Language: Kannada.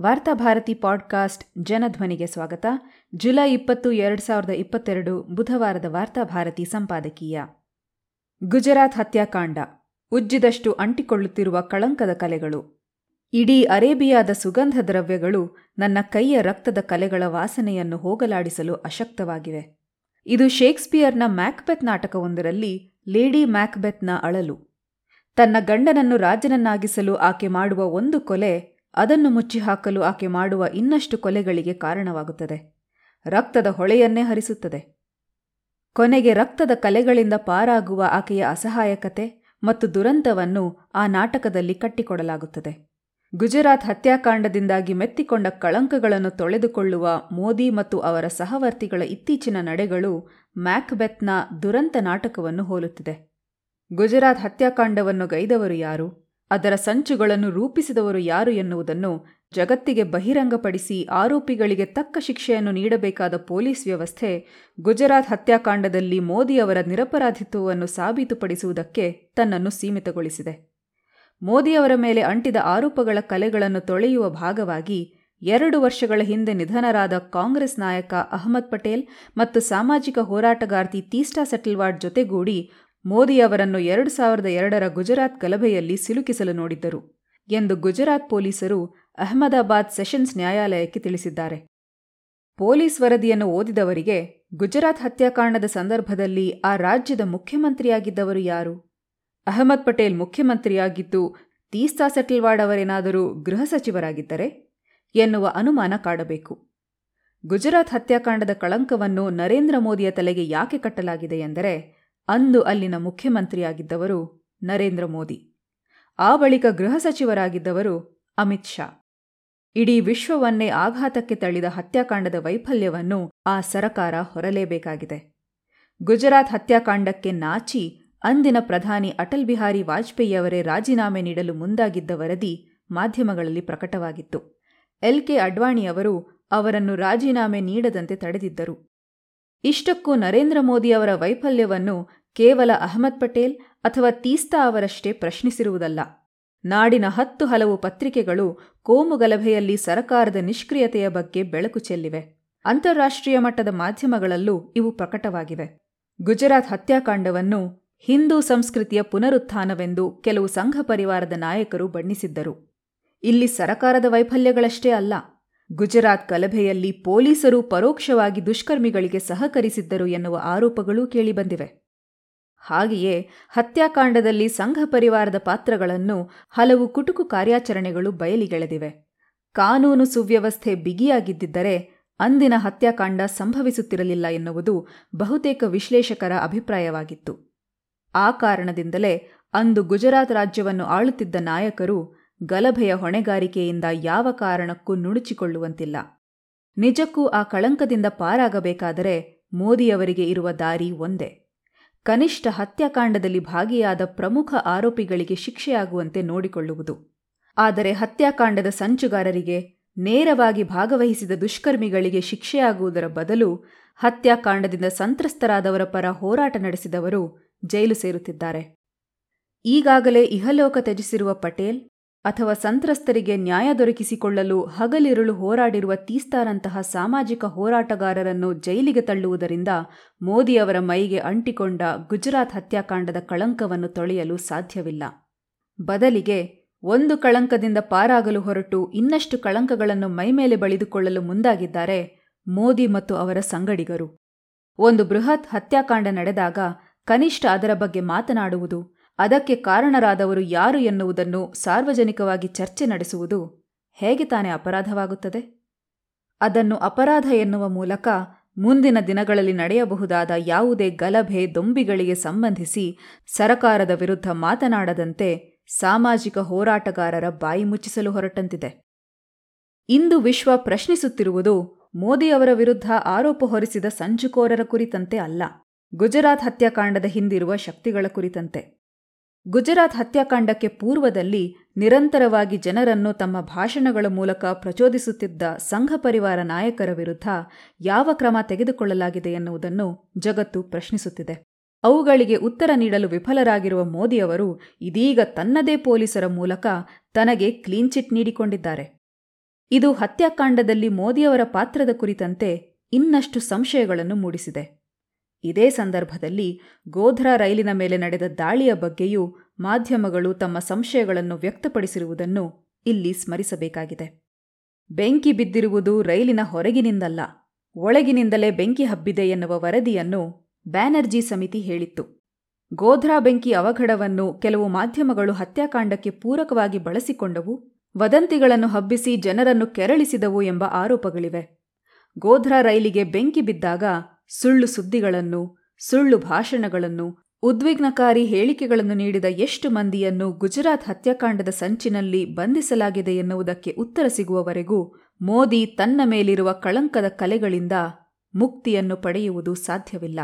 ವಾರ್ತಾಭಾರತಿ ಪಾಡ್ಕಾಸ್ಟ್ ಜನಧ್ವನಿಗೆ ಸ್ವಾಗತ. ಜುಲೈ ಇಪ್ಪತ್ತು, ಎರಡು ಸಾವಿರದ ಇಪ್ಪತ್ತೆರಡು ಬುಧವಾರದ ವಾರ್ತಾಭಾರತಿ ಸಂಪಾದಕೀಯ. ಗುಜರಾತ್ ಹತ್ಯಾಕಾಂಡ. ಉಜ್ಜಿದಷ್ಟು ಅಂಟಿಕೊಳ್ಳುತ್ತಿರುವ ಕಳಂಕದ ಕಲೆಗಳು. ಇಡೀ ಅರೇಬಿಯಾದ ಸುಗಂಧ ದ್ರವ್ಯಗಳು ನನ್ನ ಕೈಯ ರಕ್ತದ ಕಲೆಗಳ ವಾಸನೆಯನ್ನು ಹೋಗಲಾಡಿಸಲು ಅಶಕ್ತವಾಗಿವೆ. ಇದು ಶೇಕ್ಸ್ಪಿಯರ್ನ ಮ್ಯಾಕ್ಬೆತ್ ನಾಟಕವೊಂದರಲ್ಲಿ ಲೇಡಿ ಮ್ಯಾಕ್ಬೆತ್ನ ಅಳಲು. ತನ್ನ ಗಂಡನನ್ನು ರಾಜನನ್ನಾಗಿಸಲು ಆಕೆ ಮಾಡುವ ಒಂದು ಕೊಲೆ ಅದನ್ನು ಮುಚ್ಚಿಹಾಕಲು ಆಕೆ ಮಾಡುವ ಇನ್ನಷ್ಟು ಕೊಲೆಗಳಿಗೆ ಕಾರಣವಾಗುತ್ತದೆ. ರಕ್ತದ ಹೊಳೆಯನ್ನೇ ಹರಿಸುತ್ತದೆ. ಕೊನೆಗೆ ರಕ್ತದ ಕಲೆಗಳಿಂದ ಪಾರಾಗುವ ಆಕೆಯ ಅಸಹಾಯಕತೆ ಮತ್ತು ದುರಂತವನ್ನು ಆ ನಾಟಕದಲ್ಲಿ ಕಟ್ಟಿಕೊಡಲಾಗುತ್ತದೆ. ಗುಜರಾತ್ ಹತ್ಯಾಕಾಂಡದಿಂದಾಗಿ ಮೆತ್ತಿಕೊಂಡ ಕಳಂಕಗಳನ್ನು ತೊಳೆದುಕೊಳ್ಳುವ ಮೋದಿ ಮತ್ತು ಅವರ ಸಹವರ್ತಿಗಳ ಇತ್ತೀಚಿನ ನಡೆಗಳು ಮ್ಯಾಕ್ಬೆತ್ನ ದುರಂತ ನಾಟಕವನ್ನು ಹೋಲುತ್ತಿದೆ. ಗುಜರಾತ್ ಹತ್ಯಾಕಾಂಡವನ್ನು ಗೈದವರು ಯಾರು? ಅದರ ಸಂಚುಗಳನ್ನು ರೂಪಿಸಿದವರು ಯಾರು ಎನ್ನುವುದನ್ನು ಜಗತ್ತಿಗೆ ಬಹಿರಂಗಪಡಿಸಿ ಆರೋಪಿಗಳಿಗೆ ತಕ್ಕ ಶಿಕ್ಷೆಯನ್ನು ನೀಡಬೇಕಾದ ಪೊಲೀಸ್ ವ್ಯವಸ್ಥೆ, ಗುಜರಾತ್ ಹತ್ಯಾಕಾಂಡದಲ್ಲಿ ಮೋದಿಯವರ ನಿರಪರಾಧಿತ್ವವನ್ನು ಸಾಬೀತುಪಡಿಸುವುದಕ್ಕೆ ತನ್ನನ್ನು ಸೀಮಿತಗೊಳಿಸಿದೆ. ಮೋದಿಯವರ ಮೇಲೆ ಅಂಟಿದ ಆರೋಪಗಳ ಕಲೆಗಳನ್ನು ತೊಳೆಯುವ ಭಾಗವಾಗಿ ಎರಡು ವರ್ಷಗಳ ಹಿಂದೆ ನಿಧನರಾದ ಕಾಂಗ್ರೆಸ್ ನಾಯಕ ಅಹಮದ್ ಪಟೇಲ್ ಮತ್ತು ಸಾಮಾಜಿಕ ಹೋರಾಟಗಾರ್ತಿ ತೀಸ್ಟಾ ಸೆಟಲ್ವಾಡ್ ಜೊತೆಗೂಡಿ ಮೋದಿಯವರನ್ನು ಎರಡು ಸಾವಿರದ ಎರಡರ ಗುಜರಾತ್ ಗಲಭೆಯಲ್ಲಿ ಸಿಲುಕಿಸಲು ನೋಡಿದ್ದರು ಎಂದು ಗುಜರಾತ್ ಪೊಲೀಸರು ಅಹಮದಾಬಾದ್ ಸೆಷನ್ಸ್ ನ್ಯಾಯಾಲಯಕ್ಕೆ ತಿಳಿಸಿದ್ದಾರೆ. ಪೊಲೀಸ್ ವರದಿಯನ್ನು ಓದಿದವರಿಗೆ ಗುಜರಾತ್ ಹತ್ಯಾಕಾಂಡದ ಸಂದರ್ಭದಲ್ಲಿ ಆ ರಾಜ್ಯದ ಮುಖ್ಯಮಂತ್ರಿಯಾಗಿದ್ದವರು ಯಾರು? ಅಹಮದ್ ಪಟೇಲ್ ಮುಖ್ಯಮಂತ್ರಿಯಾಗಿದ್ದು ತೀಸ್ತಾ ಸೆಟಲ್ವಾಡ್ ಅವರೇನಾದರೂ ಗೃಹ ಸಚಿವರಾಗಿದ್ದರೆ ಎನ್ನುವ ಅನುಮಾನ ಕಾಡಬೇಕು. ಗುಜರಾತ್ ಹತ್ಯಾಕಾಂಡದ ಕಳಂಕವನ್ನು ನರೇಂದ್ರ ಮೋದಿಯ ತಲೆಗೆ ಯಾಕೆ ಕಟ್ಟಲಾಗಿದೆ ಎಂದರೆ ಅಂದು ಅಲ್ಲಿನ ಮುಖ್ಯಮಂತ್ರಿಯಾಗಿದ್ದವರು ನರೇಂದ್ರ ಮೋದಿ. ಆ ಬಳಿಕ ಗೃಹ ಸಚಿವರಾಗಿದ್ದವರು ಅಮಿತ್ ಶಾ. ಇಡೀ ವಿಶ್ವವನ್ನೇ ಆಘಾತಕ್ಕೆ ತಳ್ಳಿದ ಹತ್ಯಾಕಾಂಡದ ವೈಫಲ್ಯವನ್ನು ಆ ಸರಕಾರ ಹೊರಲೇಬೇಕಾಗಿದೆ. ಗುಜರಾತ್ ಹತ್ಯಾಕಾಂಡಕ್ಕೆ ನಾಚಿ ಅಂದಿನ ಪ್ರಧಾನಿ ಅಟಲ್ ಬಿಹಾರಿ ವಾಜಪೇಯಿಯವರೇ ರಾಜೀನಾಮೆ ನೀಡಲು ಮುಂದಾಗಿದ್ದ ವರದಿ ಮಾಧ್ಯಮಗಳಲ್ಲಿ ಪ್ರಕಟವಾಗಿತ್ತು. ಎಲ್ ಕೆ ಅಡ್ವಾಣಿಯವರು ಅವರನ್ನು ರಾಜೀನಾಮೆ ನೀಡದಂತೆ ತಡೆದಿದ್ದರು. ಇಷ್ಟಕ್ಕೂ ನರೇಂದ್ರ ಮೋದಿಯವರ ವೈಫಲ್ಯವನ್ನು ಕೇವಲ ಅಹಮದ್ ಪಟೇಲ್ ಅಥವಾ ತೀಸ್ತಾ ಅವರಷ್ಟೇ ಪ್ರಶ್ನಿಸಿರುವುದಲ್ಲ. ನಾಡಿನ ಹತ್ತು ಹಲವು ಪತ್ರಿಕೆಗಳು ಕೋಮು ಗಲಭೆಯಲ್ಲಿ ಸರಕಾರದ ನಿಷ್ಕ್ರಿಯತೆಯ ಬಗ್ಗೆ ಬೆಳಕು ಚೆಲ್ಲಿವೆ. ಅಂತಾರಾಷ್ಟ್ರೀಯ ಮಟ್ಟದ ಮಾಧ್ಯಮಗಳಲ್ಲೂ ಇವು ಪ್ರಕಟವಾಗಿವೆ. ಗುಜರಾತ್ ಹತ್ಯಾಕಾಂಡವನ್ನು ಹಿಂದೂ ಸಂಸ್ಕೃತಿಯ ಪುನರುತ್ಥಾನವೆಂದು ಕೆಲವು ಸಂಘ ಪರಿವಾರದ ನಾಯಕರು ಬಣ್ಣಿಸಿದ್ದರು. ಇಲ್ಲಿ ಸರಕಾರದ ವೈಫಲ್ಯಗಳಷ್ಟೇ ಅಲ್ಲ, ಗುಜರಾತ್ ಗಲಭೆಯಲ್ಲಿ ಪೊಲೀಸರು ಪರೋಕ್ಷವಾಗಿ ದುಷ್ಕರ್ಮಿಗಳಿಗೆ ಸಹಕರಿಸಿದ್ದರು ಎನ್ನುವ ಆರೋಪಗಳೂ ಕೇಳಿಬಂದಿವೆ. ಹಾಗೆಯೇ ಹತ್ಯಾಕಾಂಡದಲ್ಲಿ ಸಂಘ ಪರಿವಾರದ ಪಾತ್ರಗಳನ್ನು ಹಲವು ಕುಟುಕು ಕಾರ್ಯಾಚರಣೆಗಳು ಬಯಲಿಗೆಳೆದಿವೆ. ಕಾನೂನು ಸುವ್ಯವಸ್ಥೆ ಬಿಗಿಯಾಗಿದ್ದಿದ್ದರೆ ಅಂದಿನ ಹತ್ಯಾಕಾಂಡ ಸಂಭವಿಸುತ್ತಿರಲಿಲ್ಲ ಎನ್ನುವುದು ಬಹುತೇಕ ವಿಶ್ಲೇಷಕರ ಅಭಿಪ್ರಾಯವಾಗಿತ್ತು. ಆ ಕಾರಣದಿಂದಲೇ ಅಂದು ಗುಜರಾತ್ ರಾಜ್ಯವನ್ನು ಆಳುತ್ತಿದ್ದ ನಾಯಕರು ಗಲಭೆಯ ಹೊಣೆಗಾರಿಕೆಯಿಂದ ಯಾವ ಕಾರಣಕ್ಕೂ ನುಣುಚಿಕೊಳ್ಳುವಂತಿಲ್ಲ. ನಿಜಕ್ಕೂ ಆ ಕಳಂಕದಿಂದ ಪಾರಾಗಬೇಕಾದರೆ ಮೋದಿಯವರಿಗೆ ಇರುವ ದಾರಿ ಒಂದೇ. ಕನಿಷ್ಠ ಹತ್ಯಾಕಾಂಡದಲ್ಲಿ ಭಾಗಿಯಾದ ಪ್ರಮುಖ ಆರೋಪಿಗಳಿಗೆ ಶಿಕ್ಷೆಯಾಗುವಂತೆ ನೋಡಿಕೊಳ್ಳುವುದು. ಆದರೆ ಹತ್ಯಾಕಾಂಡದ ಸಂಚುಗಾರರಿಗೆ ನೇರವಾಗಿ ಭಾಗವಹಿಸಿದ ದುಷ್ಕರ್ಮಿಗಳಿಗೆ ಶಿಕ್ಷೆಯಾಗುವುದರ ಬದಲು ಹತ್ಯಾಕಾಂಡದಿಂದ ಸಂತ್ರಸ್ತರಾದವರ ಪರ ಹೋರಾಟ ನಡೆಸಿದವರು ಜೈಲು ಸೇರುತ್ತಿದ್ದಾರೆ. ಈಗಾಗಲೇ ಇಹಲೋಕ ತ್ಯಜಿಸಿರುವ ಪಟೇಲ್ ಅಥವಾ ಸಂತ್ರಸ್ತರಿಗೆ ನ್ಯಾಯ ದೊರಕಿಸಿಕೊಳ್ಳಲು ಹಗಲಿರುಳು ಹೋರಾಡಿರುವ ತೀಸ್ತಾರಂತಹ ಸಾಮಾಜಿಕ ಹೋರಾಟಗಾರರನ್ನು ಜೈಲಿಗೆ ತಳ್ಳುವುದರಿಂದ ಮೋದಿಯವರ ಮೈಗೆ ಅಂಟಿಕೊಂಡ ಗುಜರಾತ್ ಹತ್ಯಾಕಾಂಡದ ಕಳಂಕವನ್ನು ತೊಳೆಯಲು ಸಾಧ್ಯವಿಲ್ಲ. ಬದಲಿಗೆ ಒಂದು ಕಳಂಕದಿಂದ ಪಾರಾಗಲು ಹೊರಟು ಇನ್ನಷ್ಟು ಕಳಂಕಗಳನ್ನು ಮೈಮೇಲೆ ಬಳಿದುಕೊಳ್ಳಲು ಮುಂದಾಗಿದ್ದಾರೆ ಮೋದಿ ಮತ್ತು ಅವರ ಸಂಗಡಿಗರು. ಒಂದು ಬೃಹತ್ ಹತ್ಯಾಕಾಂಡ ನಡೆದಾಗ ಕನಿಷ್ಠ ಅದರ ಬಗ್ಗೆ ಮಾತನಾಡುವುದು ಅದಕ್ಕೆ ಕಾರಣರಾದವರು ಯಾರು ಎನ್ನುವುದನ್ನು ಸಾರ್ವಜನಿಕವಾಗಿ ಚರ್ಚೆ ನಡೆಸುವುದು ಹೇಗೆ ತಾನೇ ಅಪರಾಧವಾಗುತ್ತದೆ? ಅದನ್ನು ಅಪರಾಧ ಎನ್ನುವ ಮೂಲಕ ಮುಂದಿನ ದಿನಗಳಲ್ಲಿ ನಡೆಯಬಹುದಾದ ಯಾವುದೇ ಗಲಭೆ ದೊಂಬಿಗಳಿಗೆ ಸಂಬಂಧಿಸಿ ಸರಕಾರದ ವಿರುದ್ಧ ಮಾತನಾಡದಂತೆ ಸಾಮಾಜಿಕ ಹೋರಾಟಗಾರರ ಬಾಯಿ ಮುಚ್ಚಿಸಲು ಹೊರಟಂತಿದೆ. ಇಂದು ವಿಶ್ವ ಪ್ರಶ್ನಿಸುತ್ತಿರುವುದು ಮೋದಿಯವರ ವಿರುದ್ಧ ಆರೋಪ ಹೊರಿಸಿದ ಸಂಚುಕೋರರ ಕುರಿತಂತೆ ಅಲ್ಲ, ಗುಜರಾತ್ ಹತ್ಯಾಕಾಂಡದ ಹಿಂದಿರುವ ಶಕ್ತಿಗಳ ಕುರಿತಂತೆ. ಗುಜರಾತ್ ಹತ್ಯಾಕಾಂಡಕ್ಕೆ ಪೂರ್ವದಲ್ಲಿ ನಿರಂತರವಾಗಿ ಜನರನ್ನು ತಮ್ಮ ಭಾಷಣಗಳ ಮೂಲಕ ಪ್ರಚೋದಿಸುತ್ತಿದ್ದ ಸಂಘ ಪರಿವಾರ ನಾಯಕರ ವಿರುದ್ಧ ಯಾವ ಕ್ರಮ ತೆಗೆದುಕೊಳ್ಳಲಾಗಿದೆ ಎನ್ನುವುದನ್ನು ಜಗತ್ತು ಪ್ರಶ್ನಿಸುತ್ತಿದೆ. ಅವುಗಳಿಗೆ ಉತ್ತರ ನೀಡಲು ವಿಫಲರಾಗಿರುವ ಮೋದಿಯವರು ಇದೀಗ ತನ್ನದೇ ಪೊಲೀಸರ ಮೂಲಕ ತನಗೆ ಕ್ಲೀನ್ ಚಿಟ್ ನೀಡಿಕೊಂಡಿದ್ದಾರೆ. ಇದು ಹತ್ಯಾಕಾಂಡದಲ್ಲಿ ಮೋದಿಯವರ ಪಾತ್ರದ ಕುರಿತಂತೆ ಇನ್ನಷ್ಟು ಸಂಶಯಗಳನ್ನು ಮೂಡಿಸಿದೆ. ಇದೇ ಸಂದರ್ಭದಲ್ಲಿ ಗೋಧ್ರ ರೈಲಿನ ಮೇಲೆ ನಡೆದ ದಾಳಿಯ ಬಗ್ಗೆಯೂ ಮಾಧ್ಯಮಗಳು ತಮ್ಮ ಸಂಶಯಗಳನ್ನು ವ್ಯಕ್ತಪಡಿಸಿರುವುದನ್ನು ಇಲ್ಲಿ ಸ್ಮರಿಸಬೇಕಾಗಿದೆ. ಬೆಂಕಿ ಬಿದ್ದಿರುವುದು ರೈಲಿನ ಹೊರಗಿನಿಂದಲ್ಲ, ಒಳಗಿನಿಂದಲೇ ಬೆಂಕಿ ಹಬ್ಬಿದೆ ಎನ್ನುವ ವರದಿಯನ್ನು ಬ್ಯಾನರ್ಜಿ ಸಮಿತಿ ಹೇಳಿತ್ತು. ಗೋಧ್ರಾ ಬೆಂಕಿ ಅವಘಡವನ್ನು ಕೆಲವು ಮಾಧ್ಯಮಗಳು ಹತ್ಯಾಕಾಂಡಕ್ಕೆ ಪೂರಕವಾಗಿ ಬಳಸಿಕೊಂಡವು, ವದಂತಿಗಳನ್ನು ಹಬ್ಬಿಸಿ ಜನರನ್ನು ಕೆರಳಿಸಿದವು ಎಂಬ ಆರೋಪಗಳಿವೆ. ಗೋಧ್ರಾ ರೈಲಿಗೆ ಬೆಂಕಿ ಬಿದ್ದಾಗ ಸುಳ್ಳು ಸುದ್ದಿಗಳನ್ನು, ಸುಳ್ಳು ಭಾಷಣಗಳನ್ನು, ಉದ್ವಿಗ್ನಕಾರಿ ಹೇಳಿಕೆಗಳನ್ನು ನೀಡಿದ ಎಷ್ಟು ಮಂದಿಯನ್ನು ಗುಜರಾತ್ ಹತ್ಯಾಕಾಂಡದ ಸಂಚಿನಲ್ಲಿ ಬಂಧಿಸಲಾಗಿದೆ ಎನ್ನುವುದಕ್ಕೆ ಉತ್ತರ ಸಿಗುವವರೆಗೂ ಮೋದಿ ತನ್ನ ಮೇಲಿರುವ ಕಳಂಕದ ಕಲೆಗಳಿಂದ ಮುಕ್ತಿಯನ್ನು ಪಡೆಯುವುದು ಸಾಧ್ಯವಿಲ್ಲ.